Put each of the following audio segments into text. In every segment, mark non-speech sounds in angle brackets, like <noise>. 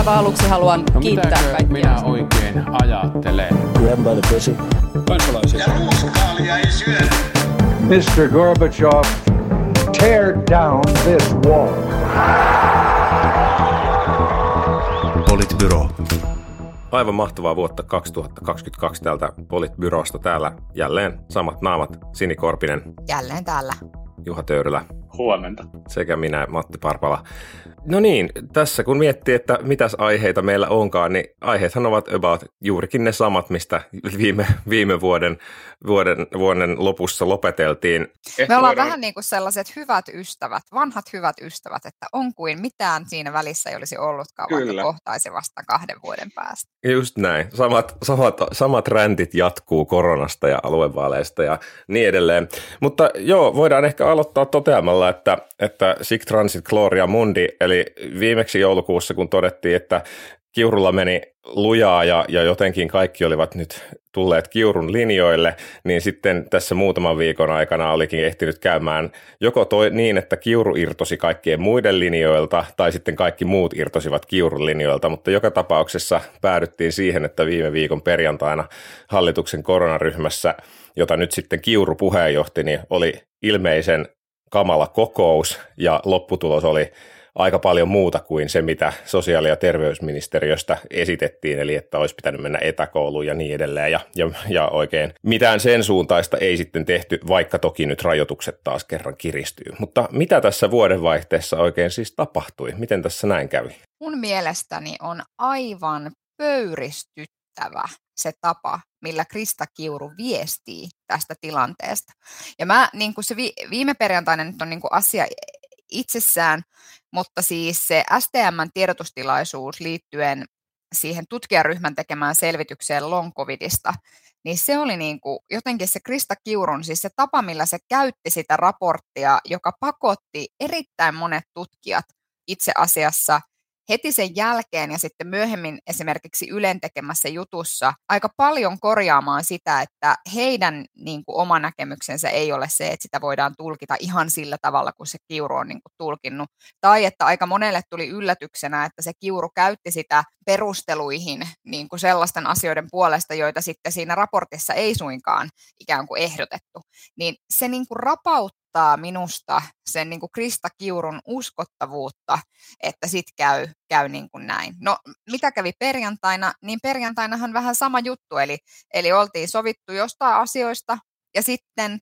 aivan aluksi haluan No kiittää kaikkia. minä oikein ajattelen? Grab by the pussy. kansalaisia. Ja ruuskaalia ei syödä. Mr. Gorbachev, tear down this wall. Politbyro. Aivan mahtavaa vuotta 2022 täältä Politbyrosta. Täällä jälleen samat naamat. Sini Korpinen, Jälleen täällä. Juha Töyrylä Huomenta. sekä minä Matti Parpala. No niin, tässä kun miettii, että mitäs aiheita meillä onkaan, niin aiheethan ovat about juurikin ne samat, mistä viime, viime vuoden, vuoden, vuoden lopussa lopeteltiin. Me ollaan vähän niin kuin sellaiset hyvät ystävät, vanhat hyvät ystävät, että on kuin mitään siinä välissä ei olisi ollutkaan, Kyllä. vaikka kohtaisi vasta kahden vuoden päästä. Just näin. Samat, samat, samat räntit jatkuu koronasta ja aluevaaleista ja niin edelleen. Mutta joo, voidaan ehkä aloittaa toteamalla, että, että Sic Transit Gloria Mundi, eli viimeksi joulukuussa, kun todettiin, että Kiurulla meni lujaa ja, ja jotenkin kaikki olivat nyt tulleet Kiurun linjoille, niin sitten tässä muutaman viikon aikana olikin ehtinyt käymään joko toi, niin, että Kiuru irtosi kaikkien muiden linjoilta, tai sitten kaikki muut irtosivat Kiurun linjoilta, mutta joka tapauksessa päädyttiin siihen, että viime viikon perjantaina hallituksen koronaryhmässä, jota nyt sitten Kiuru puheenjohti, niin oli ilmeisen kamala kokous, ja lopputulos oli aika paljon muuta kuin se, mitä sosiaali- ja terveysministeriöstä esitettiin, eli että olisi pitänyt mennä etäkouluun ja niin edelleen, ja, ja, ja oikein mitään sen suuntaista ei sitten tehty, vaikka toki nyt rajoitukset taas kerran kiristyy. Mutta mitä tässä vuodenvaihteessa oikein siis tapahtui? Miten tässä näin kävi? Mun mielestäni on aivan pöyristyttävä se tapa, millä Krista Kiuru viestii tästä tilanteesta. Ja mä, niin kuin se vi, viime perjantaina nyt on niin kuin asia itsessään, mutta siis se STMn tiedotustilaisuus liittyen siihen tutkijaryhmän tekemään selvitykseen long covidista, niin se oli niin kuin jotenkin se Krista Kiurun, siis se tapa, millä se käytti sitä raporttia, joka pakotti erittäin monet tutkijat itse asiassa heti sen jälkeen ja sitten myöhemmin esimerkiksi Ylen tekemässä jutussa aika paljon korjaamaan sitä, että heidän niin kuin, oma näkemyksensä ei ole se, että sitä voidaan tulkita ihan sillä tavalla, kuin se Kiuru on niin kuin, tulkinnut. Tai että aika monelle tuli yllätyksenä, että se Kiuru käytti sitä perusteluihin niin kuin sellaisten asioiden puolesta, joita sitten siinä raportissa ei suinkaan ikään kuin ehdotettu. Niin se niin kuin, rapauttaa minusta sen niin kuin Krista Kiurun uskottavuutta, että sitten käy, käy niin kuin näin. No mitä kävi perjantaina, niin perjantainahan vähän sama juttu, eli, eli oltiin sovittu jostain asioista ja sitten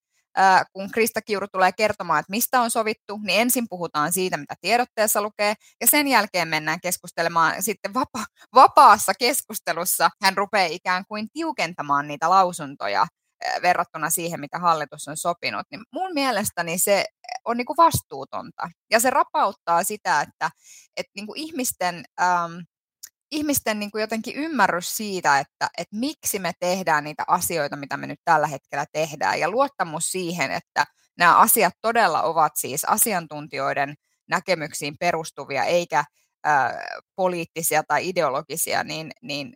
kun Krista Kiuru tulee kertomaan, että mistä on sovittu, niin ensin puhutaan siitä, mitä tiedotteessa lukee, ja sen jälkeen mennään keskustelemaan sitten vapa- vapaassa keskustelussa. Hän rupeaa ikään kuin tiukentamaan niitä lausuntoja verrattuna siihen, mitä hallitus on sopinut, niin mun mielestäni se on niin kuin vastuutonta. Ja se rapauttaa sitä, että, että niin kuin ihmisten, ähm, ihmisten niin kuin jotenkin ymmärrys siitä, että, että miksi me tehdään niitä asioita, mitä me nyt tällä hetkellä tehdään, ja luottamus siihen, että nämä asiat todella ovat siis asiantuntijoiden näkemyksiin perustuvia, eikä äh, poliittisia tai ideologisia, niin, niin,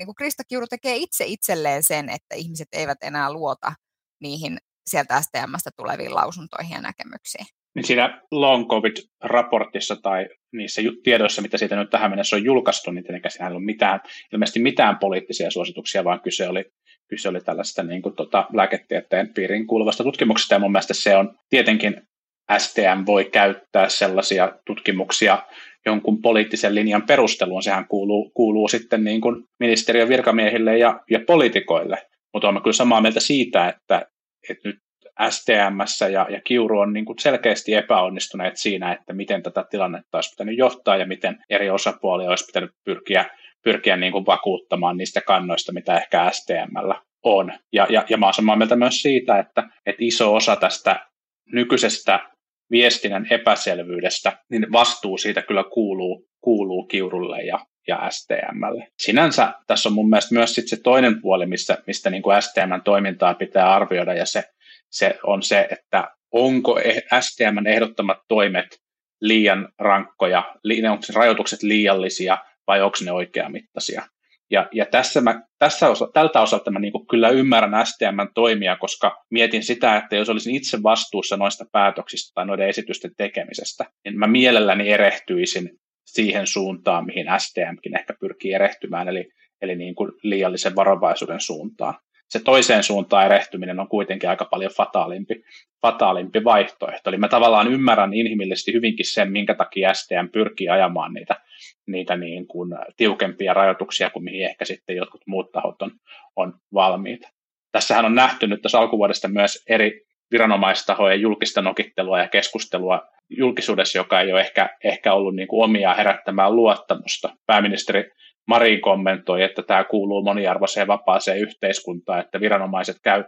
niin kuin Krista Kiuru tekee itse itselleen sen, että ihmiset eivät enää luota niihin sieltä STMstä tuleviin lausuntoihin ja näkemyksiin. Niin siinä long covid-raportissa tai niissä tiedoissa, mitä siitä nyt tähän mennessä on julkaistu, niin tietenkään siinä ei ole mitään, ilmeisesti mitään poliittisia suosituksia, vaan kyse oli, kyse oli tällaista niin kuin, tota, lääketieteen piiriin kuuluvasta tutkimuksesta, ja mun mielestä se on tietenkin STM voi käyttää sellaisia tutkimuksia jonkun poliittisen linjan perusteluun, sehän kuuluu, kuuluu sitten niin kuin ministeriön virkamiehille ja, ja poliitikoille, mutta olen kyllä samaa mieltä siitä, että, että nyt STMssä ja, ja Kiuru on niin kuin selkeästi epäonnistuneet siinä, että miten tätä tilannetta olisi pitänyt johtaa ja miten eri osapuolia olisi pitänyt pyrkiä, pyrkiä niin kuin vakuuttamaan niistä kannoista, mitä ehkä STMllä on. Ja, ja, ja mä olen samaa mieltä myös siitä, että, että iso osa tästä nykyisestä viestinnän epäselvyydestä, niin vastuu siitä kyllä kuuluu, kuuluu Kiurulle ja, ja STMlle. Sinänsä tässä on mun mielestä myös sit se toinen puoli, missä, mistä niin kuin STMn toimintaa pitää arvioida, ja se, se on se, että onko STMn ehdottamat toimet liian rankkoja, onko se rajoitukset liiallisia vai onko ne oikeamittaisia. Ja, ja tässä mä, tässä osa, tältä osalta mä niin kyllä ymmärrän STMn toimia, koska mietin sitä, että jos olisin itse vastuussa noista päätöksistä tai noiden esitysten tekemisestä, niin mä mielelläni erehtyisin siihen suuntaan, mihin STMkin ehkä pyrkii erehtymään, eli, eli niin kuin liiallisen varovaisuuden suuntaan. Se toiseen suuntaan erehtyminen on kuitenkin aika paljon fataalimpi, fataalimpi vaihtoehto. Eli mä tavallaan ymmärrän inhimillisesti hyvinkin sen, minkä takia STM pyrkii ajamaan niitä, niitä niin kuin tiukempia rajoituksia kuin mihin ehkä sitten jotkut muut tahot on, on valmiita. Tässähän on nähty nyt tässä alkuvuodesta myös eri viranomaistahojen julkista nokittelua ja keskustelua julkisuudessa, joka ei ole ehkä, ehkä ollut niin kuin omia herättämään luottamusta. Pääministeri Marin kommentoi, että tämä kuuluu moniarvoiseen vapaaseen yhteiskuntaan, että viranomaiset käy,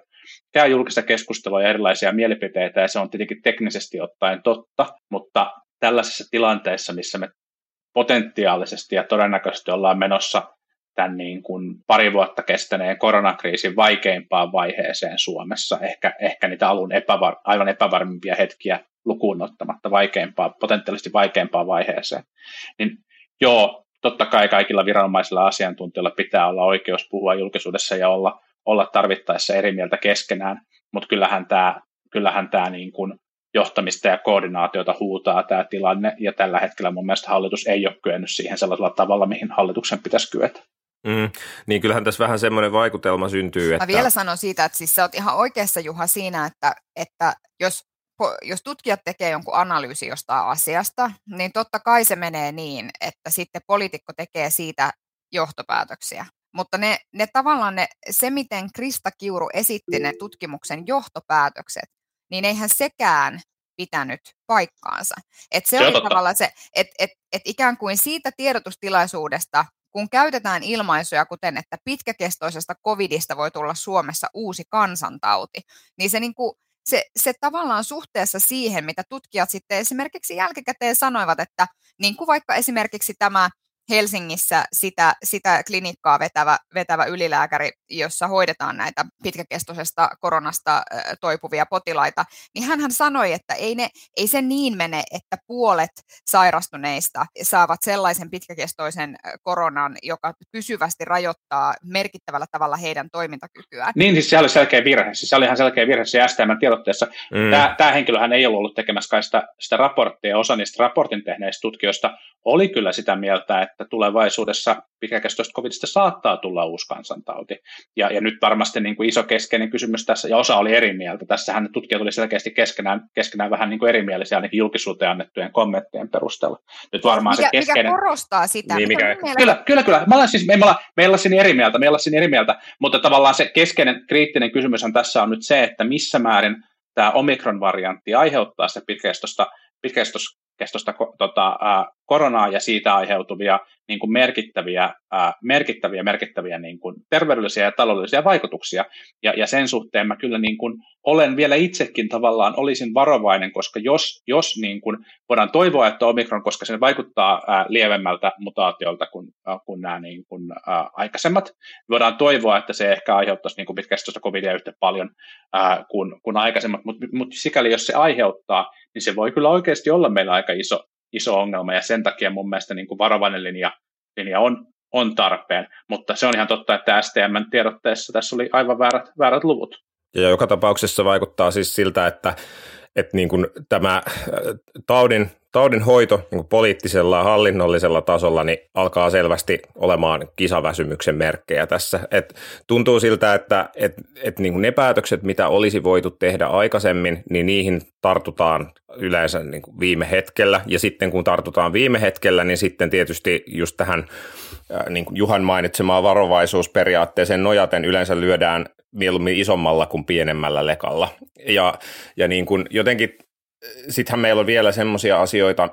käy julkista keskustelua ja erilaisia mielipiteitä, ja se on tietenkin teknisesti ottaen totta, mutta tällaisessa tilanteessa, missä me potentiaalisesti ja todennäköisesti ollaan menossa tämän niin kuin pari vuotta kestäneen koronakriisin vaikeimpaan vaiheeseen Suomessa, ehkä, ehkä niitä alun epävar, aivan epävarmimpia hetkiä lukuun ottamatta vaikeimpaa, potentiaalisesti vaikeimpaan vaiheeseen, niin joo, totta kai kaikilla viranomaisilla asiantuntijoilla pitää olla oikeus puhua julkisuudessa ja olla, olla tarvittaessa eri mieltä keskenään, mutta kyllähän tämä, kyllähän tämä niin kuin johtamista ja koordinaatiota huutaa tämä tilanne, ja tällä hetkellä mun mielestä hallitus ei ole kyennyt siihen sellaisella tavalla, mihin hallituksen pitäisi kyetä. Mm, niin kyllähän tässä vähän semmoinen vaikutelma syntyy. Että... Mä vielä sanon siitä, että siis sä oot ihan oikeassa Juha siinä, että, että jos, jos tutkijat tekee jonkun analyysi jostain asiasta, niin totta kai se menee niin, että sitten poliitikko tekee siitä johtopäätöksiä. Mutta ne, ne tavallaan ne, se, miten Krista Kiuru esitti ne tutkimuksen johtopäätökset, niin eihän sekään pitänyt paikkaansa. Et se, se oli tavallaan se, että et, et ikään kuin siitä tiedotustilaisuudesta kun käytetään ilmaisuja kuten, että pitkäkestoisesta covidista voi tulla Suomessa uusi kansantauti, niin se, niin kuin, se, se tavallaan suhteessa siihen, mitä tutkijat sitten esimerkiksi jälkikäteen sanoivat, että niin kuin vaikka esimerkiksi tämä Helsingissä sitä, sitä klinikkaa vetävä, vetävä ylilääkäri, jossa hoidetaan näitä pitkäkestoisesta koronasta toipuvia potilaita, niin hän sanoi, että ei, ne, ei se niin mene, että puolet sairastuneista saavat sellaisen pitkäkestoisen koronan, joka pysyvästi rajoittaa merkittävällä tavalla heidän toimintakykyään. Niin, siis se oli selkeä virhe. Siis se oli ihan selkeä virhe se STM tiedotteessa. Mm. Tämä, tämä henkilöhän ei ollut ollut tekemässä sitä, sitä raporttia. Osa niistä raportin tehneistä tutkijoista oli kyllä sitä mieltä, että tulevaisuudessa pitkäkestoista covidista saattaa tulla uusi kansantauti. Ja, ja nyt varmasti niin kuin iso keskeinen kysymys tässä, ja osa oli eri mieltä. Tässähän tutkijat oli selkeästi keskenään, keskenään vähän niin kuin erimielisiä ainakin julkisuuteen annettujen kommenttien perusteella. Nyt varmaan mikä, se keskeinen... mikä korostaa sitä? Niin, mikä, kyllä, kyllä, kyllä. Mä olen siis, me, me, me ollaan siinä eri mieltä, me ollaan siinä eri mieltä, mutta tavallaan se keskeinen kriittinen kysymys on tässä on nyt se, että missä määrin tämä omikron-variantti aiheuttaa sitä pitkäkestoista pitkäkestoista tota, koronaa ja siitä aiheutuvia niin kuin merkittäviä, ää, merkittäviä, merkittäviä niin kuin terveydellisiä ja taloudellisia vaikutuksia. Ja, ja sen suhteen mä kyllä niin kuin olen vielä itsekin tavallaan olisin varovainen, koska jos, jos niin kuin voidaan toivoa, että Omikron, koska se vaikuttaa ää, lievemmältä mutaatiolta kuin, ää, kuin nämä niin kuin, ää, aikaisemmat, voidaan toivoa, että se ehkä aiheuttaisi niin kuin pitkästä covidia yhtä paljon ää, kuin, kuin aikaisemmat, mutta mut sikäli jos se aiheuttaa, niin se voi kyllä oikeasti olla meillä aika iso, iso ongelma, ja sen takia mun mielestä niin kuin varovainen linja, linja on, on tarpeen, mutta se on ihan totta, että STM-tiedotteessa tässä oli aivan väärät, väärät luvut. Ja joka tapauksessa vaikuttaa siis siltä, että, että niin kuin tämä äh, taudin, taudin hoito niin poliittisella ja hallinnollisella tasolla niin alkaa selvästi olemaan kisaväsymyksen merkkejä tässä. Et tuntuu siltä, että et, et niin ne päätökset, mitä olisi voitu tehdä aikaisemmin, niin niihin tartutaan yleensä niin viime hetkellä. Ja sitten kun tartutaan viime hetkellä, niin sitten tietysti just tähän äh, niin Juhan mainitsemaan varovaisuusperiaatteeseen nojaten yleensä lyödään mieluummin isommalla kuin pienemmällä lekalla. Ja, ja niin kuin jotenkin, sittenhän meillä on vielä semmoisia asioita,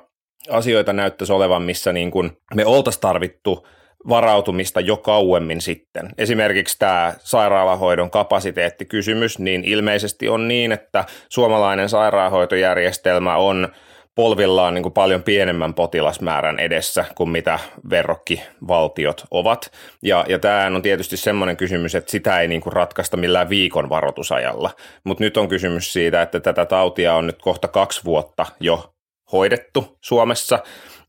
asioita näyttäisi olevan, missä niin kuin me oltaisiin tarvittu varautumista jo kauemmin sitten. Esimerkiksi tämä sairaalahoidon kapasiteettikysymys, niin ilmeisesti on niin, että suomalainen sairaanhoitojärjestelmä on – polvillaan niin kuin paljon pienemmän potilasmäärän edessä kuin mitä verrokkivaltiot ovat. Ja, ja tämä on tietysti semmoinen kysymys, että sitä ei niin kuin ratkaista millään viikon varoitusajalla. Mutta nyt on kysymys siitä, että tätä tautia on nyt kohta kaksi vuotta jo hoidettu Suomessa.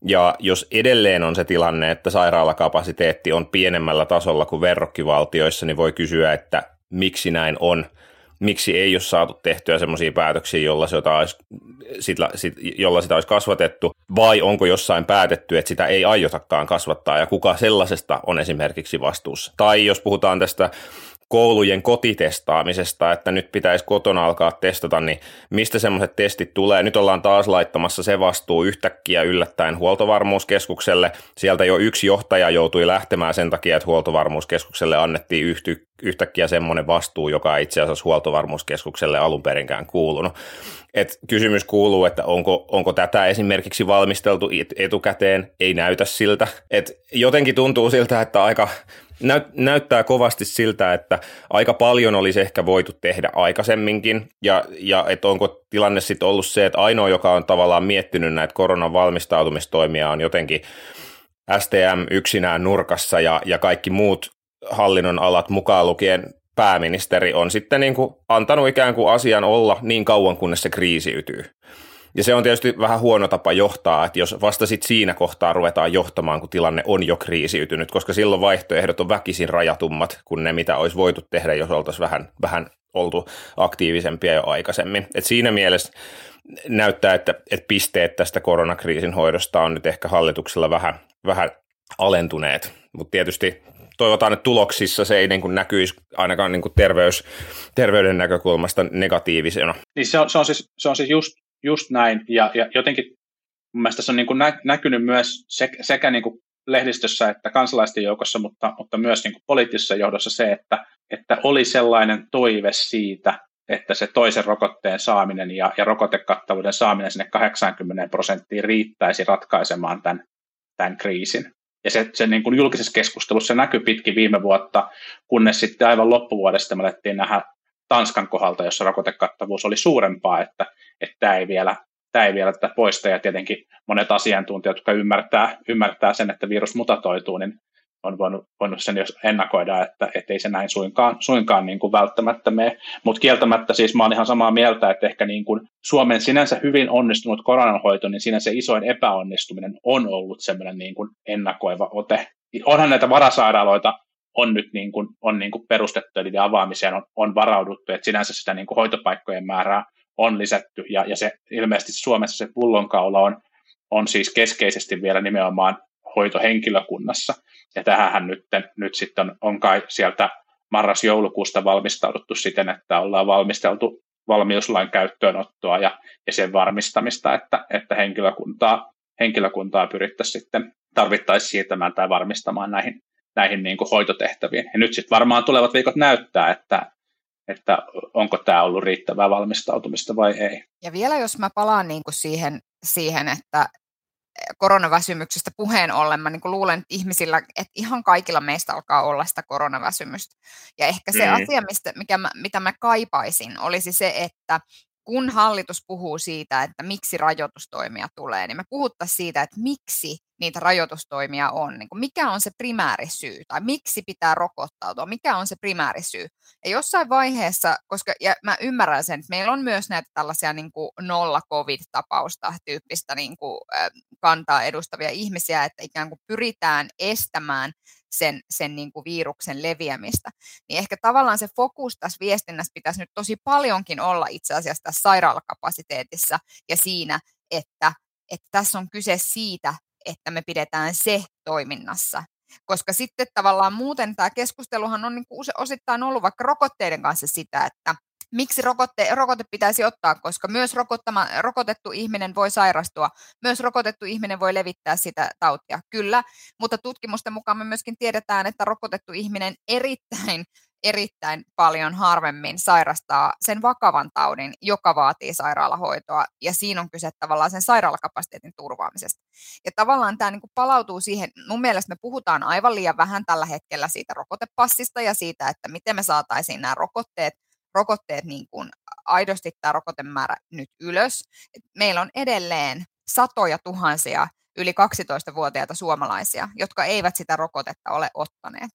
Ja jos edelleen on se tilanne, että sairaalakapasiteetti on pienemmällä tasolla kuin verrokkivaltioissa, niin voi kysyä, että miksi näin on – miksi ei ole saatu tehtyä semmoisia päätöksiä, jolla, se olisi, jolla sitä olisi kasvatettu, vai onko jossain päätetty, että sitä ei aiotakaan kasvattaa, ja kuka sellaisesta on esimerkiksi vastuussa. Tai jos puhutaan tästä koulujen kotitestaamisesta, että nyt pitäisi kotona alkaa testata, niin mistä semmoiset testit tulee? Nyt ollaan taas laittamassa se vastuu yhtäkkiä yllättäen huoltovarmuuskeskukselle. Sieltä jo yksi johtaja joutui lähtemään sen takia, että huoltovarmuuskeskukselle annettiin yhty, yhtäkkiä semmoinen vastuu, joka ei itse asiassa huoltovarmuuskeskukselle alun perinkään kuulunut. Et kysymys kuuluu, että onko, onko tätä esimerkiksi valmisteltu etukäteen, ei näytä siltä. Et jotenkin tuntuu siltä, että aika näyt, näyttää kovasti siltä, että aika paljon olisi ehkä voitu tehdä aikaisemminkin, ja, ja että onko tilanne sitten ollut se, että ainoa, joka on tavallaan miettinyt näitä koronan valmistautumistoimia, on jotenkin STM yksinään nurkassa, ja, ja kaikki muut hallinnon alat mukaan lukien pääministeri on sitten niin kuin antanut ikään kuin asian olla niin kauan, kunnes se kriisiytyy. Ja se on tietysti vähän huono tapa johtaa, että jos vasta sit siinä kohtaa ruvetaan johtamaan, kun tilanne on jo kriisiytynyt, koska silloin vaihtoehdot on väkisin rajatummat kuin ne, mitä olisi voitu tehdä, jos oltaisiin vähän, vähän oltu aktiivisempia jo aikaisemmin. Et siinä mielessä näyttää, että, että pisteet tästä koronakriisin hoidosta on nyt ehkä hallituksella vähän, vähän alentuneet, mutta tietysti toivotaan, että tuloksissa se ei niin kuin näkyisi ainakaan niin kuin terveys, terveyden näkökulmasta negatiivisena. Niin se on, se on siis, se on siis just, just näin, ja, ja jotenkin mun mielestä se on niin kuin nä, näkynyt myös sekä, sekä niin kuin lehdistössä että kansalaisten joukossa, mutta, mutta myös niin kuin poliittisessa johdossa se, että, että oli sellainen toive siitä, että se toisen rokotteen saaminen ja, ja rokotekattavuuden saaminen sinne 80 prosenttiin riittäisi ratkaisemaan tämän, tämän kriisin. Ja se, se niin kuin julkisessa keskustelussa näkyi pitkin viime vuotta, kunnes sitten aivan loppuvuodesta me alettiin nähdä Tanskan kohdalta, jossa rokotekattavuus oli suurempaa, että, että tämä ei vielä tämä ei vielä tätä poista, ja tietenkin monet asiantuntijat, jotka ymmärtää, ymmärtää sen, että virus mutatoituu, niin on voinut, voinut sen jos ennakoida, että ei se näin suinkaan, suinkaan niin kuin välttämättä mene. Mutta kieltämättä siis mä ihan samaa mieltä, että ehkä niin kuin Suomen sinänsä hyvin onnistunut koronanhoito, niin siinä se isoin epäonnistuminen on ollut semmoinen niin kuin ennakoiva ote. Onhan näitä varasairaaloita on nyt niin kuin, on niin kuin perustettu, eli avaamiseen on, on varauduttu, että sinänsä sitä niin kuin hoitopaikkojen määrää on lisätty, ja, ja se ilmeisesti Suomessa se pullonkaula on, on siis keskeisesti vielä nimenomaan hoitohenkilökunnassa. Ja tähän nyt, nyt sitten on kai sieltä marras-joulukuusta valmistauduttu siten, että ollaan valmisteltu valmiuslain käyttöönottoa ja, ja sen varmistamista, että, että henkilökuntaa, henkilökuntaa pyrittäisiin sitten tarvittaisiin siirtämään tai varmistamaan näihin, näihin niin kuin hoitotehtäviin. Ja nyt sitten varmaan tulevat viikot näyttää, että, että onko tämä ollut riittävää valmistautumista vai ei. Ja vielä jos mä palaan niin kuin siihen, siihen, että koronaväsymyksestä puheen ollen, mä niin luulen, että ihmisillä, että ihan kaikilla meistä alkaa olla sitä koronaväsymystä. Ja ehkä se mm. asia, mistä, mikä mä, mitä mä kaipaisin, olisi se, että kun hallitus puhuu siitä, että miksi rajoitustoimia tulee, niin me puhuttaisiin siitä, että miksi niitä rajoitustoimia on. Niin kuin mikä on se primäärisyy tai miksi pitää rokottautua, mikä on se primäärisyy. Ja jossain vaiheessa, koska ja mä ymmärrän sen, että meillä on myös näitä tällaisia niin kuin nolla-covid-tapausta tyyppistä niin kuin, kantaa edustavia ihmisiä, että ikään kuin pyritään estämään sen, sen niin kuin viruksen leviämistä. Niin ehkä tavallaan se fokus tässä viestinnässä pitäisi nyt tosi paljonkin olla itse asiassa tässä sairaalakapasiteetissa ja siinä, että, että tässä on kyse siitä, että me pidetään se toiminnassa. Koska sitten tavallaan muuten tämä keskusteluhan on niin kuin osittain ollut vaikka rokotteiden kanssa sitä, että miksi rokotte, rokote pitäisi ottaa, koska myös rokotettu ihminen voi sairastua, myös rokotettu ihminen voi levittää sitä tautia, kyllä, mutta tutkimusten mukaan me myöskin tiedetään, että rokotettu ihminen erittäin erittäin paljon harvemmin sairastaa sen vakavan taudin, joka vaatii sairaalahoitoa, ja siinä on kyse tavallaan sen sairaalakapasiteetin turvaamisesta. Ja tavallaan tämä niin palautuu siihen, mun mielestä me puhutaan aivan liian vähän tällä hetkellä siitä rokotepassista ja siitä, että miten me saataisiin nämä rokotteet rokotteet niin kuin aidosti tämä rokotemäärä nyt ylös. Meillä on edelleen satoja tuhansia yli 12-vuotiaita suomalaisia, jotka eivät sitä rokotetta ole ottaneet.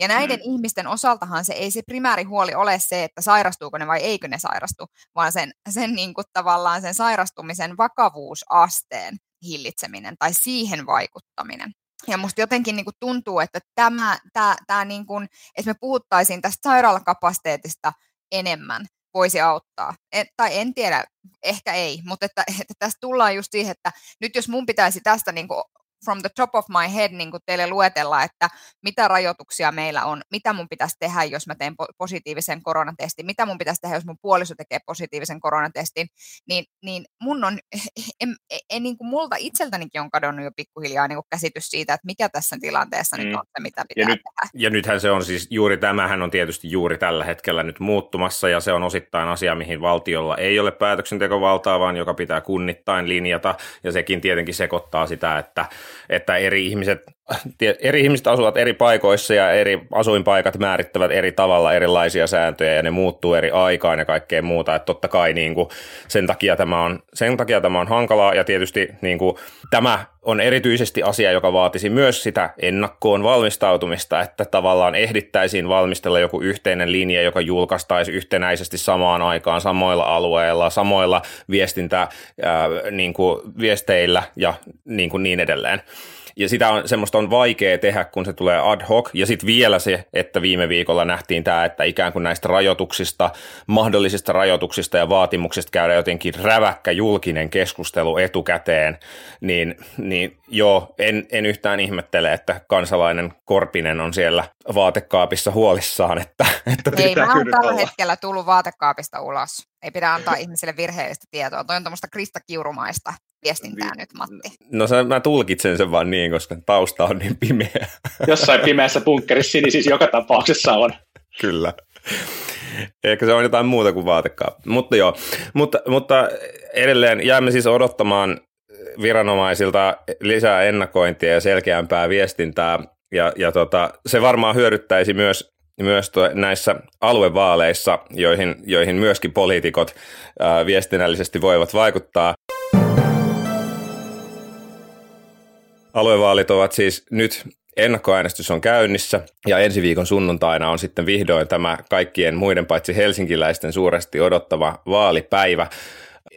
Ja näiden mm. ihmisten osaltahan se ei se primääri huoli ole se, että sairastuuko ne vai eikö ne sairastu, vaan sen, sen niin kuin tavallaan sen sairastumisen vakavuusasteen hillitseminen tai siihen vaikuttaminen. Ja musta jotenkin niin kuin tuntuu, että tämä, tämä, tämä niin kuin, että me puhuttaisiin tästä sairaalakapasiteetista enemmän, voisi auttaa. En, tai en tiedä, ehkä ei, mutta että, että tässä tullaan just siihen, että nyt jos mun pitäisi tästä niin kuin from the top of my head niin kuin teille luetella, että mitä rajoituksia meillä on, mitä mun pitäisi tehdä, jos mä teen positiivisen koronatestin, mitä mun pitäisi tehdä, jos mun puoliso tekee positiivisen koronatestin, niin, niin mun on, en, <laughs> en, en, niin kuin multa itseltänikin on kadonnut jo pikkuhiljaa niin kuin käsitys siitä, että mikä tässä tilanteessa mm. nyt on se, mitä pitää ja nyt, tehdä. Ja nythän se on siis, juuri tämähän on tietysti juuri tällä hetkellä nyt muuttumassa, ja se on osittain asia, mihin valtiolla ei ole päätöksentekovaltaa, vaan joka pitää kunnittain linjata, ja sekin tietenkin sekoittaa sitä, että että eri ihmiset, eri ihmiset asuvat eri paikoissa ja eri asuinpaikat määrittävät eri tavalla erilaisia sääntöjä ja ne muuttuu eri aikaan ja kaikkea muuta. Että totta kai niin kuin, sen, takia tämä on, sen takia tämä on hankalaa ja tietysti niin kuin, tämä on erityisesti asia, joka vaatisi myös sitä ennakkoon valmistautumista, että tavallaan ehdittäisiin valmistella joku yhteinen linja, joka julkaistaisi yhtenäisesti samaan aikaan samoilla alueilla, samoilla viestintä, ää, niin kuin viesteillä ja niin, kuin niin edelleen ja sitä on, semmoista on vaikea tehdä, kun se tulee ad hoc, ja sitten vielä se, että viime viikolla nähtiin tämä, että ikään kuin näistä rajoituksista, mahdollisista rajoituksista ja vaatimuksista käydä jotenkin räväkkä julkinen keskustelu etukäteen, niin, niin joo, en, en yhtään ihmettele, että kansalainen Korpinen on siellä vaatekaapissa huolissaan, että, että Ei, mä oon tällä olla. hetkellä tullut vaatekaapista ulos. Ei pidä antaa ihmisille virheellistä tietoa. Toi on tuommoista Krista Kiurumaista viestintää Vi- nyt, Matti? No se, mä tulkitsen sen vaan niin, koska tausta on niin pimeä. <laughs> Jossain pimeässä bunkkerissa niin siis joka tapauksessa on. Kyllä. Ehkä se on jotain muuta kuin vaatekaappi. Mutta joo, mutta, mutta edelleen jäämme siis odottamaan viranomaisilta lisää ennakointia ja selkeämpää viestintää. Ja, ja tota, se varmaan hyödyttäisi myös myös tuo, näissä aluevaaleissa, joihin, joihin myöskin poliitikot ää, viestinnällisesti voivat vaikuttaa. Aluevaalit ovat siis nyt ennakkoäänestys on käynnissä ja ensi viikon sunnuntaina on sitten vihdoin tämä kaikkien muiden paitsi helsinkiläisten suuresti odottava vaalipäivä.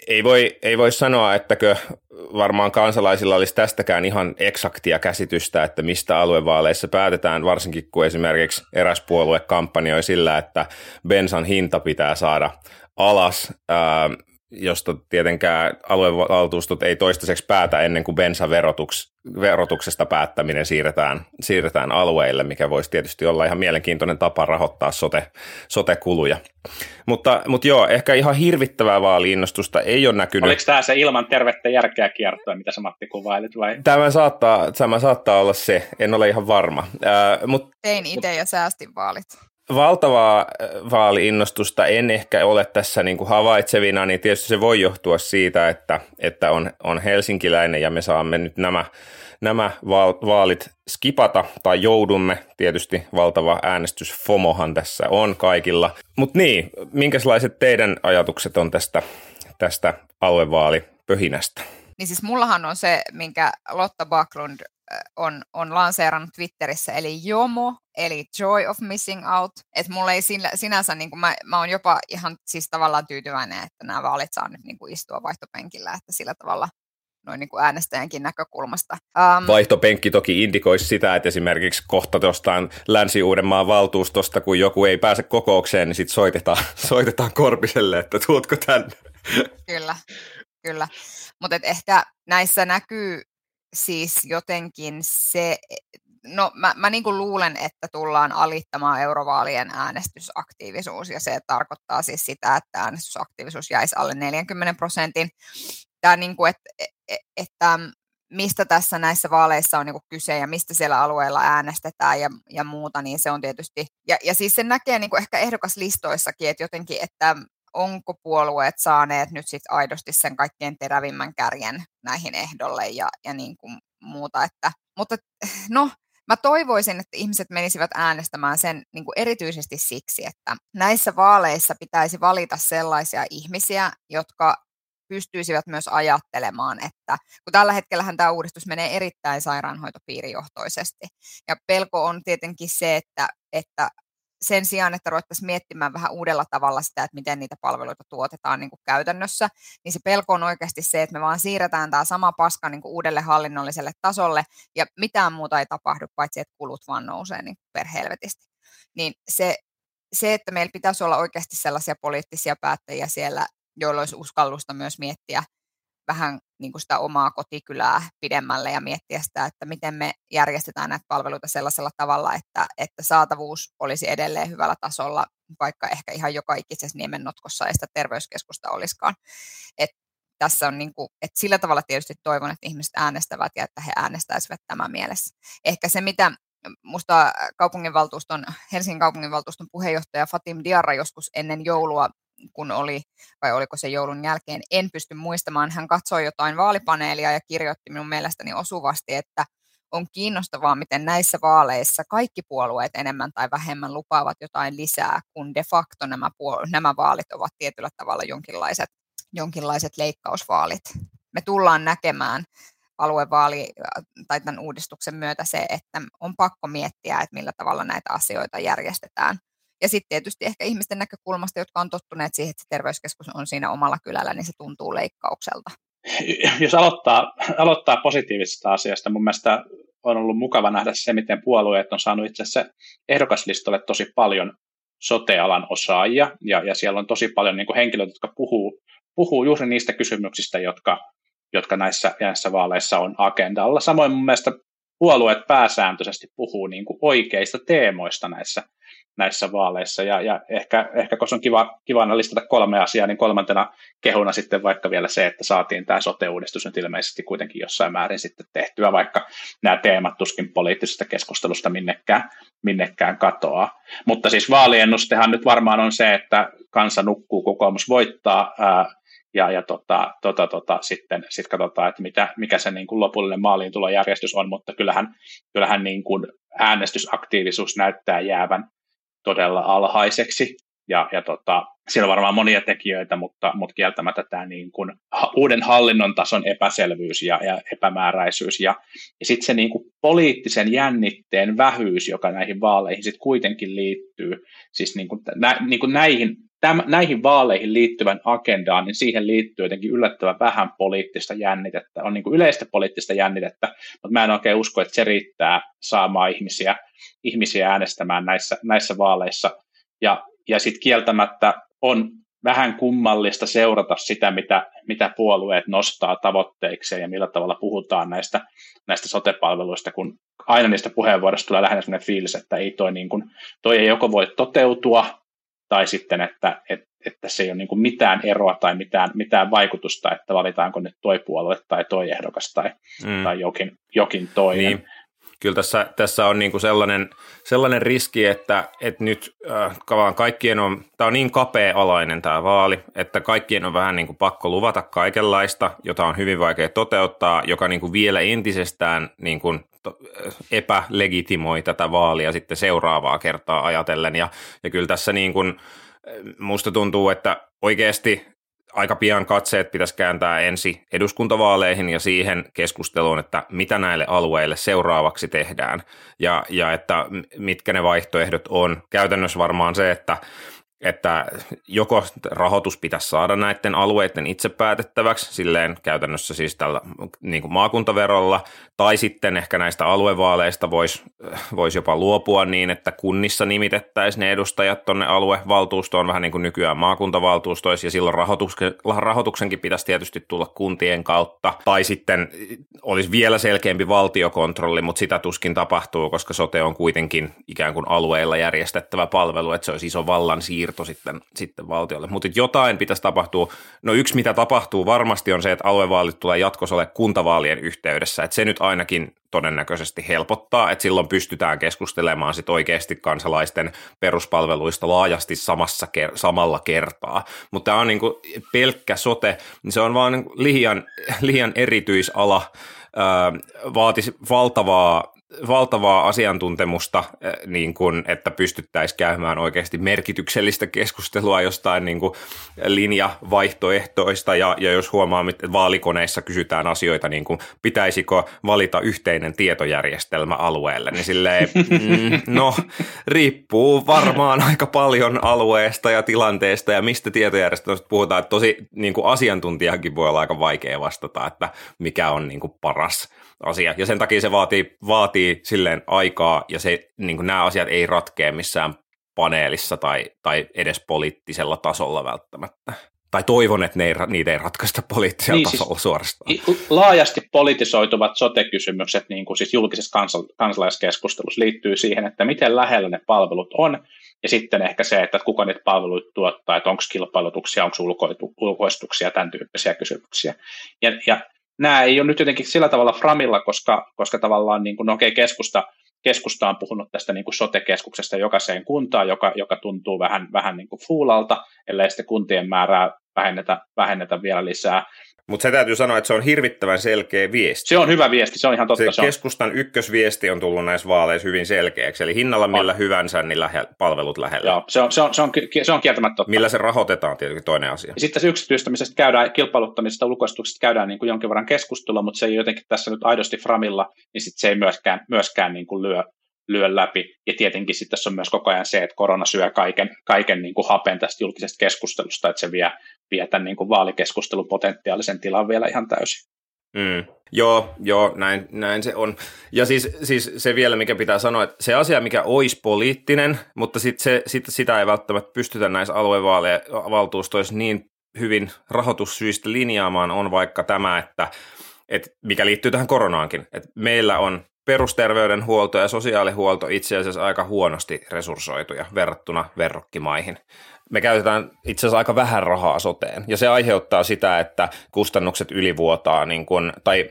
Ei voi, ei voi sanoa, ettäkö varmaan kansalaisilla olisi tästäkään ihan eksaktia käsitystä, että mistä aluevaaleissa päätetään, varsinkin kun esimerkiksi eräs puolue kampanjoi sillä, että bensan hinta pitää saada alas. Josta tietenkään aluevaltuustot ei toistaiseksi päätä ennen kuin bensaverotuksesta päättäminen siirretään, siirretään alueille, mikä voisi tietysti olla ihan mielenkiintoinen tapa rahoittaa sote, sote-kuluja. Mutta, mutta joo, ehkä ihan hirvittävää vaaliinnostusta ei ole näkynyt. Oliko tämä se ilman tervettä järkeä kiertoa, mitä sä Matti kuvailit vai? Tämä saattaa, tämä saattaa olla se, en ole ihan varma. Äh, mut, Tein itse ja säästin vaalit valtavaa äh, vaaliinnostusta en ehkä ole tässä niin kuin havaitsevina, niin tietysti se voi johtua siitä, että, että on, on helsinkiläinen ja me saamme nyt nämä, nämä vaalit skipata tai joudumme. Tietysti valtava äänestysfomohan tässä on kaikilla. Mutta niin, minkälaiset teidän ajatukset on tästä, tästä aluevaalipöhinästä? Niin siis mullahan on se, minkä Lotta Backlund on, on lanseerannut Twitterissä, eli JOMO, eli Joy of Missing Out. Että mulla ei sinänsä, niin kuin mä, mä oon jopa ihan siis tavallaan tyytyväinen, että nämä vaalit saa nyt niin kuin istua vaihtopenkillä, että sillä tavalla noin niin kuin äänestäjänkin näkökulmasta. Um, Vaihtopenkki toki indikoisi sitä, että esimerkiksi kohta jostain Länsi-Uudenmaan valtuustosta, kun joku ei pääse kokoukseen, niin sitten soitetaan, <laughs> soitetaan Korpiselle, että tuutko tänne. Kyllä, kyllä. Mutta ehkä näissä näkyy siis jotenkin se, no mä, mä niin kuin luulen, että tullaan alittamaan eurovaalien äänestysaktiivisuus ja se tarkoittaa siis sitä, että äänestysaktiivisuus jäisi alle 40 prosentin. Tämä niin kuin, että, e, e, että mistä tässä näissä vaaleissa on niin kyse ja mistä siellä alueella äänestetään ja, ja muuta, niin se on tietysti, ja, ja siis se näkee niin ehkä ehdokaslistoissakin, että jotenkin, että onko puolueet saaneet nyt sit aidosti sen kaikkein terävimmän kärjen näihin ehdolle ja, ja niin kuin muuta. Että, mutta no, mä toivoisin, että ihmiset menisivät äänestämään sen niin kuin erityisesti siksi, että näissä vaaleissa pitäisi valita sellaisia ihmisiä, jotka pystyisivät myös ajattelemaan, että kun tällä hetkellähän tämä uudistus menee erittäin sairaanhoitopiirijohtoisesti. Ja pelko on tietenkin se, että, että sen sijaan, että ruvettaisiin miettimään vähän uudella tavalla sitä, että miten niitä palveluita tuotetaan niin kuin käytännössä, niin se pelko on oikeasti se, että me vaan siirretään tämä sama paska niin kuin uudelle hallinnolliselle tasolle ja mitään muuta ei tapahdu, paitsi että kulut vaan nousee niin per helvetisti. Niin se, se, että meillä pitäisi olla oikeasti sellaisia poliittisia päättäjiä siellä, joilla olisi uskallusta myös miettiä vähän niin kuin sitä omaa kotikylää pidemmälle ja miettiä sitä, että miten me järjestetään näitä palveluita sellaisella tavalla, että, että saatavuus olisi edelleen hyvällä tasolla, vaikka ehkä ihan joka ikisessä niemennotkossa ei sitä terveyskeskusta olisikaan. Et tässä on niin kuin, että sillä tavalla tietysti toivon, että ihmiset äänestävät ja että he äänestäisivät tämän mielessä. Ehkä se, mitä musta kaupunginvaltuuston, Helsingin kaupunginvaltuuston puheenjohtaja Fatim Diarra joskus ennen joulua kun oli, vai oliko se joulun jälkeen, en pysty muistamaan. Hän katsoi jotain vaalipaneelia ja kirjoitti minun mielestäni osuvasti, että on kiinnostavaa, miten näissä vaaleissa kaikki puolueet enemmän tai vähemmän lupaavat jotain lisää, kun de facto nämä, puol- nämä vaalit ovat tietyllä tavalla jonkinlaiset, jonkinlaiset leikkausvaalit. Me tullaan näkemään aluevaali tai tämän uudistuksen myötä se, että on pakko miettiä, että millä tavalla näitä asioita järjestetään. Ja sitten tietysti ehkä ihmisten näkökulmasta, jotka on tottuneet siihen, että se terveyskeskus on siinä omalla kylällä, niin se tuntuu leikkaukselta. Jos aloittaa, aloittaa positiivisesta asiasta, mun mielestä on ollut mukava nähdä se, miten puolueet on saanut itse asiassa ehdokaslistalle tosi paljon sotealan osaajia, ja, ja siellä on tosi paljon niin kuin henkilöitä, jotka puhuu, puhuu juuri niistä kysymyksistä, jotka, jotka näissä, näissä vaaleissa on agendalla. Samoin mun mielestä puolueet pääsääntöisesti puhuu niin kuin oikeista teemoista näissä, näissä vaaleissa. Ja, ja ehkä, ehkä koska on kiva, kiva listata kolme asiaa, niin kolmantena kehuna sitten vaikka vielä se, että saatiin tämä sote-uudistus nyt ilmeisesti kuitenkin jossain määrin sitten tehtyä, vaikka nämä teemat tuskin poliittisesta keskustelusta minnekään, minnekään katoaa. Mutta siis vaaliennustehan nyt varmaan on se, että kansa nukkuu, kokoomus voittaa, ää, ja, ja tota, tota, tota, sitten sit katsotaan, että mitä, mikä se niin kuin lopullinen maaliintulojärjestys on, mutta kyllähän, kyllähän niin kuin äänestysaktiivisuus näyttää jäävän todella alhaiseksi, ja, ja tota, siellä on varmaan monia tekijöitä, mutta, mutta kieltämättä tämä niin kuin uuden hallinnon tason epäselvyys ja, ja epämääräisyys. Ja, ja sitten se niin kuin poliittisen jännitteen vähyys, joka näihin vaaleihin sitten kuitenkin liittyy, siis niin kuin, nä, niin kuin näihin täm, näihin vaaleihin liittyvän agendaan, niin siihen liittyy jotenkin yllättävän vähän poliittista jännitettä. On niin kuin yleistä poliittista jännitettä, mutta mä en oikein usko, että se riittää saamaan ihmisiä, ihmisiä äänestämään näissä, näissä vaaleissa. Ja, ja sitten kieltämättä on vähän kummallista seurata sitä, mitä, mitä puolueet nostaa tavoitteiksi ja millä tavalla puhutaan näistä, näistä sotepalveluista, kun aina niistä puheenvuoroista tulee lähinnä sellainen fiilis, että ei toi, niin kuin, toi ei joko voi toteutua, tai sitten, että, että, että se ei ole niin kuin mitään eroa tai mitään, mitään vaikutusta, että valitaanko nyt toi puolue tai toi ehdokas tai, mm. tai jokin, jokin toinen. Niin. Kyllä tässä, tässä on niin kuin sellainen, sellainen riski, että, että nyt äh, kaikkien on, tämä on niin kapea-alainen tämä vaali, että kaikkien on vähän niin kuin pakko luvata kaikenlaista, jota on hyvin vaikea toteuttaa, joka niin kuin vielä entisestään niin kuin epälegitimoi tätä vaalia sitten seuraavaa kertaa ajatellen. Ja, ja kyllä tässä niin kuin, musta tuntuu, että oikeasti aika pian katseet pitäisi kääntää ensi eduskuntavaaleihin ja siihen keskusteluun, että mitä näille alueille seuraavaksi tehdään ja, ja että mitkä ne vaihtoehdot on. Käytännössä varmaan se, että että joko rahoitus pitäisi saada näiden alueiden itse päätettäväksi, silleen käytännössä siis tällä niin kuin maakuntaverolla, tai sitten ehkä näistä aluevaaleista voisi vois jopa luopua niin, että kunnissa nimitettäisiin ne edustajat tuonne aluevaltuustoon, vähän niin kuin nykyään maakuntavaltuustoissa, ja silloin rahoituksen, rahoituksenkin pitäisi tietysti tulla kuntien kautta, tai sitten olisi vielä selkeämpi valtiokontrolli, mutta sitä tuskin tapahtuu, koska sote on kuitenkin ikään kuin alueilla järjestettävä palvelu, että se olisi iso vallan siirto sitten, sitten valtiolle. Mutta jotain pitäisi tapahtua. No yksi, mitä tapahtuu varmasti on se, että aluevaalit tulee jatkossa ole kuntavaalien yhteydessä, että se nyt ainakin todennäköisesti helpottaa, että silloin pystytään keskustelemaan sit oikeasti kansalaisten peruspalveluista laajasti samassa samalla kertaa. Mutta tämä on niinku pelkkä sote, niin se on vaan niinku liian, liian erityisala, vaatisi valtavaa valtavaa asiantuntemusta, eh, niin kuin, että pystyttäisiin käymään oikeasti merkityksellistä keskustelua jostain niin kuin linjavaihtoehtoista, ja, ja jos huomaa, että vaalikoneissa kysytään asioita, niin kuin pitäisikö valita yhteinen tietojärjestelmä alueelle, niin silleen, mm, no riippuu varmaan aika paljon alueesta ja tilanteesta ja mistä tietojärjestelmästä puhutaan, että tosi niin kuin asiantuntijakin voi olla aika vaikea vastata, että mikä on niin kuin paras asia. Ja sen takia se vaatii, vaatii silleen aikaa ja se, niin kuin nämä asiat ei ratkea missään paneelissa tai, tai edes poliittisella tasolla välttämättä. Tai toivon, että ne ei, niitä ei ratkaista poliittisella niin, tasolla siis, suorastaan. Laajasti politisoituvat sote-kysymykset niin kuin siis julkisessa kansal- kansalaiskeskustelussa liittyy siihen, että miten lähellä ne palvelut on, ja sitten ehkä se, että kuka niitä palveluita tuottaa, että onko kilpailutuksia, onko ulkoistuksia, tämän tyyppisiä kysymyksiä. Ja, ja nämä ei ole nyt jotenkin sillä tavalla framilla, koska, koska tavallaan niin kuin, no okei, keskusta, keskusta on puhunut tästä niin kuin sote-keskuksesta jokaiseen kuntaan, joka, joka tuntuu vähän, vähän niin kuin fuulalta, ellei sitten kuntien määrää vähennetä, vähennetä vielä lisää. Mutta se täytyy sanoa, että se on hirvittävän selkeä viesti. Se on hyvä viesti, se on ihan totta. Se, se on. keskustan ykkösviesti on tullut näissä vaaleissa hyvin selkeäksi, eli hinnalla millä on. hyvänsä, niin lähe, palvelut lähellä. Joo, se on, se on, se on, se on kieltämättä totta. Millä se rahoitetaan tietenkin toinen asia. Ja sitten yksityistämisestä käydään, kilpailuttamisesta, ulkoistuksesta käydään niin kuin jonkin verran keskustelua, mutta se ei jotenkin tässä nyt aidosti framilla, niin sitten se ei myöskään, myöskään niin kuin lyö, lyö läpi. Ja tietenkin sitten tässä on myös koko ajan se, että korona syö kaiken, kaiken niin kuin hapen tästä julkisesta keskustelusta, että se vie, vie tämän niin kuin vaalikeskustelun potentiaalisen tilan vielä ihan täysin. Mm. Joo, joo näin, näin se on. Ja siis, siis se vielä, mikä pitää sanoa, että se asia, mikä olisi poliittinen, mutta sit se, sit sitä ei välttämättä pystytä näissä aluevaltuustoissa niin hyvin rahoitussyistä linjaamaan, on vaikka tämä, että, että mikä liittyy tähän koronaankin. Että meillä on perusterveydenhuolto ja sosiaalihuolto itse asiassa aika huonosti resurssoituja verrattuna verrokkimaihin. Me käytetään itse asiassa aika vähän rahaa soteen, ja se aiheuttaa sitä, että kustannukset ylivuotaa, niin kun, tai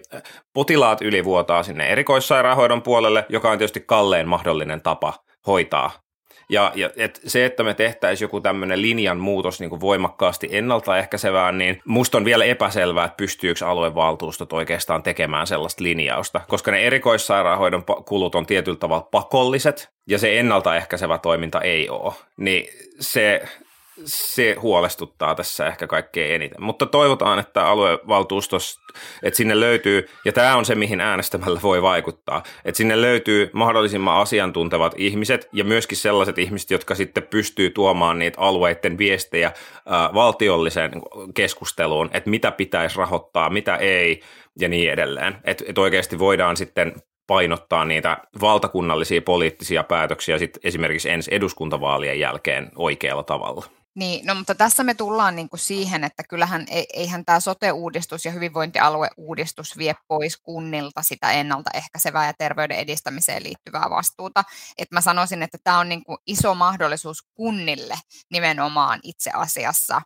potilaat ylivuotaa sinne erikoissairaanhoidon puolelle, joka on tietysti kallein mahdollinen tapa hoitaa ja, ja et se, että me tehtäisiin joku tämmöinen linjan muutos niin voimakkaasti ennaltaehkäisevään, niin musta on vielä epäselvää, että pystyykö aluevaltuustot oikeastaan tekemään sellaista linjausta, koska ne erikoissairaanhoidon kulut on tietyllä tavalla pakolliset, ja se ennaltaehkäisevä toiminta ei ole. Niin se, se huolestuttaa tässä ehkä kaikkein eniten. Mutta toivotaan, että aluevaltuustossa, että sinne löytyy, ja tämä on se, mihin äänestämällä voi vaikuttaa, että sinne löytyy mahdollisimman asiantuntevat ihmiset ja myöskin sellaiset ihmiset, jotka sitten pystyy tuomaan niitä alueiden viestejä ää, valtiolliseen keskusteluun, että mitä pitäisi rahoittaa, mitä ei ja niin edelleen. Että et oikeasti voidaan sitten painottaa niitä valtakunnallisia poliittisia päätöksiä sit esimerkiksi ensi eduskuntavaalien jälkeen oikealla tavalla. Niin, no mutta tässä me tullaan niin kuin siihen, että kyllähän e, eihän tämä sote-uudistus ja hyvinvointialueuudistus vie pois kunnilta sitä ennaltaehkäisevää ja terveyden edistämiseen liittyvää vastuuta. Et mä sanoisin, että tämä on niin kuin iso mahdollisuus kunnille nimenomaan itse asiassa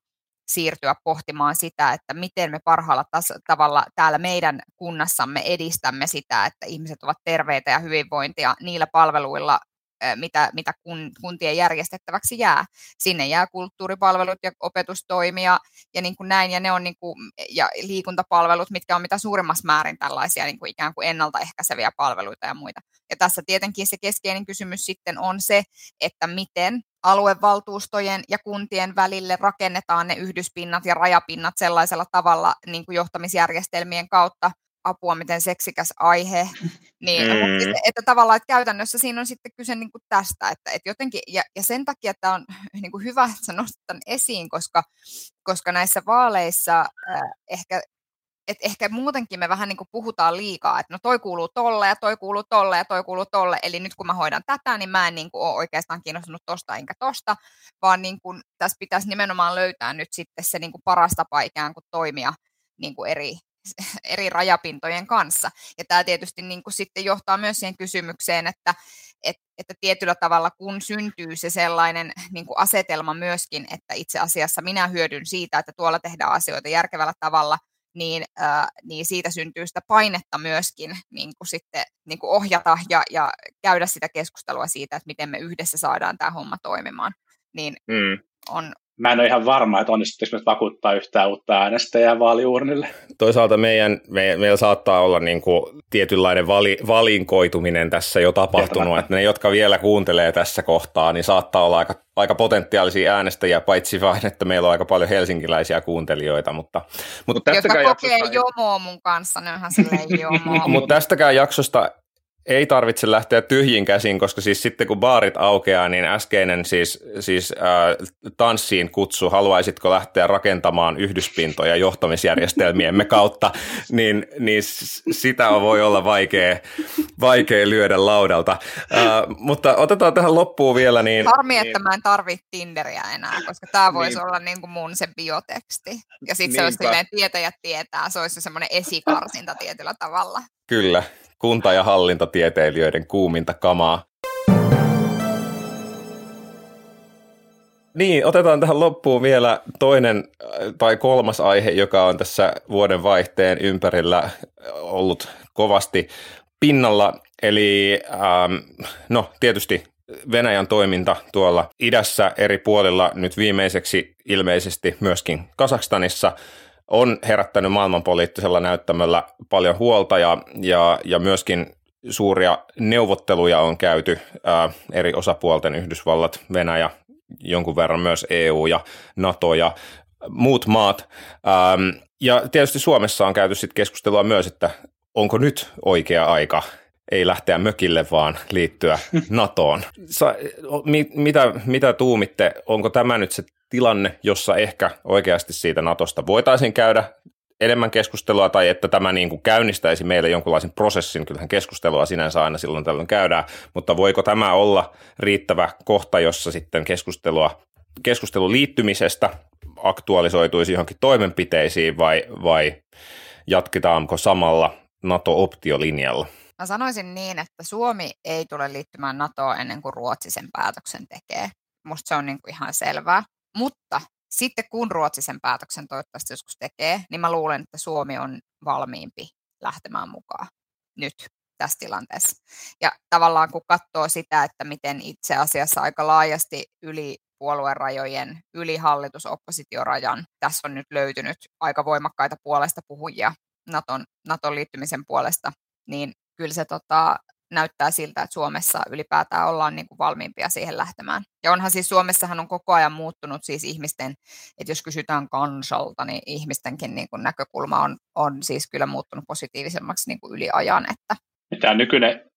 siirtyä pohtimaan sitä, että miten me parhaalla tas- tavalla täällä meidän kunnassamme edistämme sitä, että ihmiset ovat terveitä ja hyvinvointia niillä palveluilla, mitä, mitä kun, kuntien järjestettäväksi jää. Sinne jää kulttuuripalvelut ja opetustoimia ja niin kuin näin, ja ne on niin kuin, ja liikuntapalvelut, mitkä on mitä suurimmassa määrin tällaisia niin kuin ikään kuin ennaltaehkäiseviä palveluita ja muita. Ja tässä tietenkin se keskeinen kysymys sitten on se, että miten aluevaltuustojen ja kuntien välille rakennetaan ne yhdyspinnat ja rajapinnat sellaisella tavalla niin kuin johtamisjärjestelmien kautta, apua, miten seksikäs aihe. Niin, mm. että, että tavallaan että käytännössä siinä on sitten kyse niin kuin tästä, että, että jotenkin, ja, ja sen takia tämä on <laughs> niin kuin hyvä, että sä nostat tämän esiin, koska, koska näissä vaaleissa äh, ehkä et ehkä muutenkin me vähän niin kuin puhutaan liikaa, että no toi kuuluu tolle ja toi kuuluu tolle ja toi kuuluu tolle, eli nyt kun mä hoidan tätä, niin mä en niin kuin ole oikeastaan kiinnostunut tosta enkä tosta, vaan niin kuin tässä pitäisi nimenomaan löytää nyt sitten se niin kuin paras tapa ikään kuin toimia niin kuin eri, <laughs> eri rajapintojen kanssa. Ja tämä tietysti niin kuin sitten johtaa myös siihen kysymykseen, että, että, että tietyllä tavalla kun syntyy se sellainen niin kuin asetelma myöskin, että itse asiassa minä hyödyn siitä, että tuolla tehdään asioita järkevällä tavalla, niin, äh, niin siitä syntyy sitä painetta myöskin niin kuin sitten niin kuin ohjata ja, ja käydä sitä keskustelua siitä, että miten me yhdessä saadaan tämä homma toimimaan. Niin mm. on, mä en ole ihan varma, että onnistutteko me vakuuttaa yhtään uutta äänestäjää vaaliurnille. Toisaalta meidän, me, meillä saattaa olla niin kuin tietynlainen vali, valinkoituminen tässä jo tapahtunut, että ne, jotka vielä kuuntelee tässä kohtaa, niin saattaa olla aika, aika potentiaalisia äänestäjiä, paitsi vain, että meillä on aika paljon helsinkiläisiä kuuntelijoita. Mutta, mutta jotka kokee jaksosta... jomoa mun kanssa, ne onhan silleen jomoa. <laughs> mutta tästäkään jaksosta ei tarvitse lähteä tyhjin käsin, koska siis sitten kun baarit aukeaa, niin äskeinen siis, siis äh, tanssiin kutsu, haluaisitko lähteä rakentamaan yhdyspintoja johtamisjärjestelmiemme kautta, niin, niin sitä voi olla vaikea, vaikea lyödä laudalta. Äh, mutta otetaan tähän loppuun vielä. Niin, Harmi, niin, että mä en tarvitse Tinderiä enää, koska tämä voisi niin. olla niin kuin mun se bioteksti. Ja sitten se olisi silleen, tietäjät tietää, se olisi semmoinen esikarsinta tietyllä tavalla. Kyllä, kunta- ja hallintatieteilijöiden kuuminta kamaa. Niin, otetaan tähän loppuun vielä toinen äh, tai kolmas aihe, joka on tässä vuoden vaihteen ympärillä ollut kovasti pinnalla. Eli ähm, no tietysti Venäjän toiminta tuolla idässä eri puolilla nyt viimeiseksi ilmeisesti myöskin Kasakstanissa – on herättänyt maailmanpoliittisella näyttämöllä paljon huolta ja, ja, ja myöskin suuria neuvotteluja on käyty ää, eri osapuolten, Yhdysvallat, Venäjä, jonkun verran myös EU ja NATO ja muut maat. Ähm, ja tietysti Suomessa on käyty sitten keskustelua myös, että onko nyt oikea aika ei lähteä mökille, vaan liittyä <laughs> NATOon. Sa, mit, mitä, mitä tuumitte, onko tämä nyt se tilanne, jossa ehkä oikeasti siitä Natosta voitaisiin käydä enemmän keskustelua tai että tämä niin kuin käynnistäisi meille jonkunlaisen prosessin, kyllähän keskustelua sinänsä aina silloin tällöin käydään, mutta voiko tämä olla riittävä kohta, jossa sitten keskustelua, keskustelu liittymisestä aktualisoituisi johonkin toimenpiteisiin vai, vai jatketaanko samalla NATO-optiolinjalla? Mä sanoisin niin, että Suomi ei tule liittymään NATOon ennen kuin Ruotsi sen päätöksen tekee. Musta se on niin kuin ihan selvää. Mutta sitten kun Ruotsi sen päätöksen toivottavasti joskus tekee, niin mä luulen, että Suomi on valmiimpi lähtemään mukaan nyt tässä tilanteessa. Ja tavallaan kun katsoo sitä, että miten itse asiassa aika laajasti yli puoluerajojen, yli hallitus-oppositiorajan, tässä on nyt löytynyt aika voimakkaita puolesta puhujia Naton, Naton liittymisen puolesta, niin kyllä se tota, näyttää siltä, että Suomessa ylipäätään ollaan niin kuin valmiimpia siihen lähtemään. Ja onhan siis Suomessahan on koko ajan muuttunut siis ihmisten, että jos kysytään kansalta, niin ihmistenkin niin kuin näkökulma on, on siis kyllä muuttunut positiivisemmaksi niin kuin yli ajan. Että. Tämä nykyinen,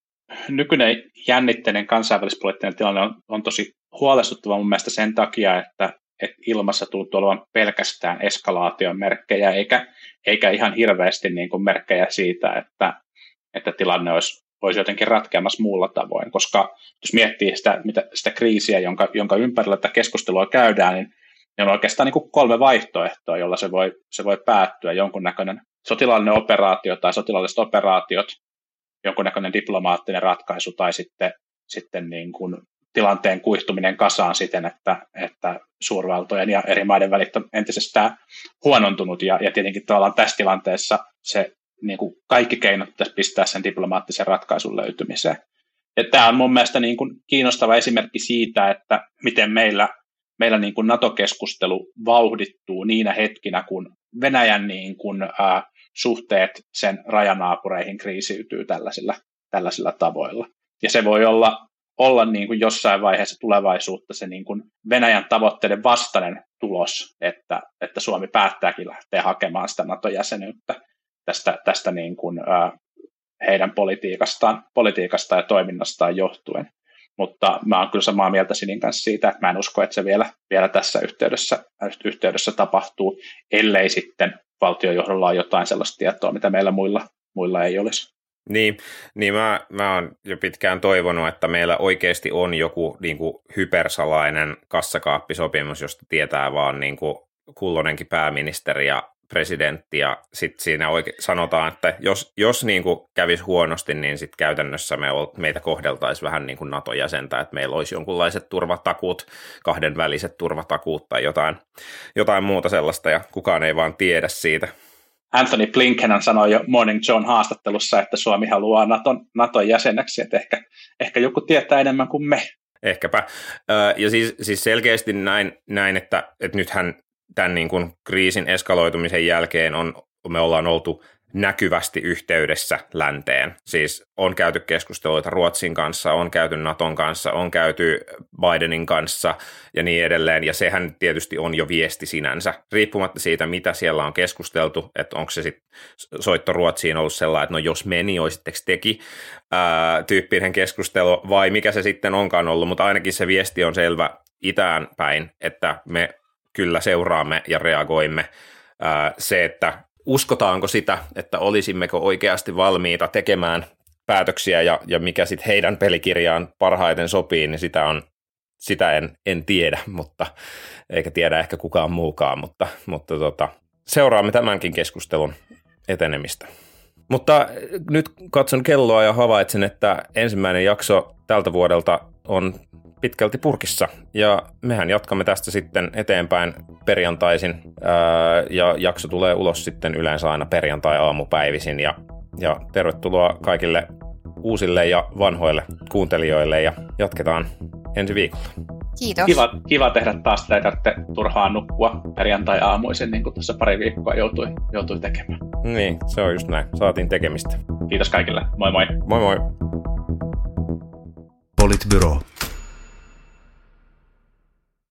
nykyinen jännitteinen kansainvälispoliittinen tilanne on, on tosi huolestuttava mun mielestä sen takia, että, että ilmassa tuntuu olevan pelkästään eskalaation merkkejä, eikä, eikä ihan hirveästi niin kuin merkkejä siitä, että, että tilanne olisi olisi jotenkin ratkeamassa muulla tavoin, koska jos miettii sitä, mitä, sitä kriisiä, jonka, jonka ympärillä tätä keskustelua käydään, niin on oikeastaan niin kuin kolme vaihtoehtoa, jolla se voi, se voi päättyä. Jonkunnäköinen sotilaallinen operaatio tai sotilaalliset operaatiot, jonkunnäköinen diplomaattinen ratkaisu tai sitten, sitten niin kuin tilanteen kuihtuminen kasaan siten, että, että suurvaltojen ja eri maiden välit on entisestään huonontunut. Ja, ja tietenkin tavallaan tässä tilanteessa se niin kuin kaikki keinot pitäisi pistää sen diplomaattisen ratkaisun löytymiseen. Ja tämä on mun mielestä niin kuin kiinnostava esimerkki siitä, että miten meillä, meillä niin kuin NATO-keskustelu vauhdittuu niinä hetkinä, kun Venäjän niin kuin, ää, suhteet sen rajanaapureihin kriisiytyy tällaisilla, tällaisilla tavoilla. Ja se voi olla, olla niin kuin jossain vaiheessa tulevaisuutta se niin kuin Venäjän tavoitteiden vastainen tulos, että, että Suomi päättääkin lähteä hakemaan sitä NATO-jäsenyyttä tästä, tästä niin kuin, ää, heidän politiikastaan, politiikastaan ja toiminnastaan johtuen. Mutta mä oon kyllä samaa mieltä Sinin kanssa siitä, että mä en usko, että se vielä, vielä tässä yhteydessä, yhteydessä tapahtuu, ellei sitten valtiojohdolla ole jotain sellaista tietoa, mitä meillä muilla, muilla ei olisi. Niin, niin mä, mä oon jo pitkään toivonut, että meillä oikeasti on joku niin kuin hypersalainen kassakaappisopimus, josta tietää vaan niin kuin kullonenkin pääministeri ja presidentti ja sitten siinä oike- sanotaan, että jos, jos niin kuin kävisi huonosti, niin sitten käytännössä me ol, meitä kohdeltaisiin vähän niin kuin NATO-jäsentä, että meillä olisi jonkunlaiset turvatakuut, kahdenväliset turvatakuut tai jotain, jotain muuta sellaista ja kukaan ei vaan tiedä siitä. Anthony Blinken sanoi jo Morning John haastattelussa, että Suomi haluaa Naton, Naton jäseneksi, että ehkä, ehkä joku tietää enemmän kuin me. Ehkäpä. Ja siis, siis selkeästi näin, näin että, että nythän tämän niin kuin kriisin eskaloitumisen jälkeen on, me ollaan oltu näkyvästi yhteydessä länteen. Siis on käyty keskusteluita Ruotsin kanssa, on käyty Naton kanssa, on käyty Bidenin kanssa ja niin edelleen. Ja sehän tietysti on jo viesti sinänsä, riippumatta siitä, mitä siellä on keskusteltu, että onko se sitten soitto Ruotsiin ollut sellainen, että no jos meni, olisitteko teki ää, tyyppinen keskustelu, vai mikä se sitten onkaan ollut, mutta ainakin se viesti on selvä itään päin, että me kyllä seuraamme ja reagoimme. Se, että uskotaanko sitä, että olisimmeko oikeasti valmiita tekemään päätöksiä ja, ja mikä sitten heidän pelikirjaan parhaiten sopii, niin sitä, on, sitä en, en tiedä, mutta eikä tiedä ehkä kukaan muukaan, mutta, mutta tota, seuraamme tämänkin keskustelun etenemistä. Mutta nyt katson kelloa ja havaitsen, että ensimmäinen jakso tältä vuodelta on pitkälti purkissa. Ja mehän jatkamme tästä sitten eteenpäin perjantaisin. Ää, ja jakso tulee ulos sitten yleensä aina perjantai-aamupäivisin. Ja, ja tervetuloa kaikille uusille ja vanhoille kuuntelijoille ja jatketaan ensi viikolla. Kiitos. Kiva, kiva tehdä taas sitä, että turhaan nukkua perjantai-aamuisin, niin kuin tuossa pari viikkoa joutui, joutui tekemään. Niin, se on just näin. Saatiin tekemistä. Kiitos kaikille. Moi moi. Moi moi. Politbyro.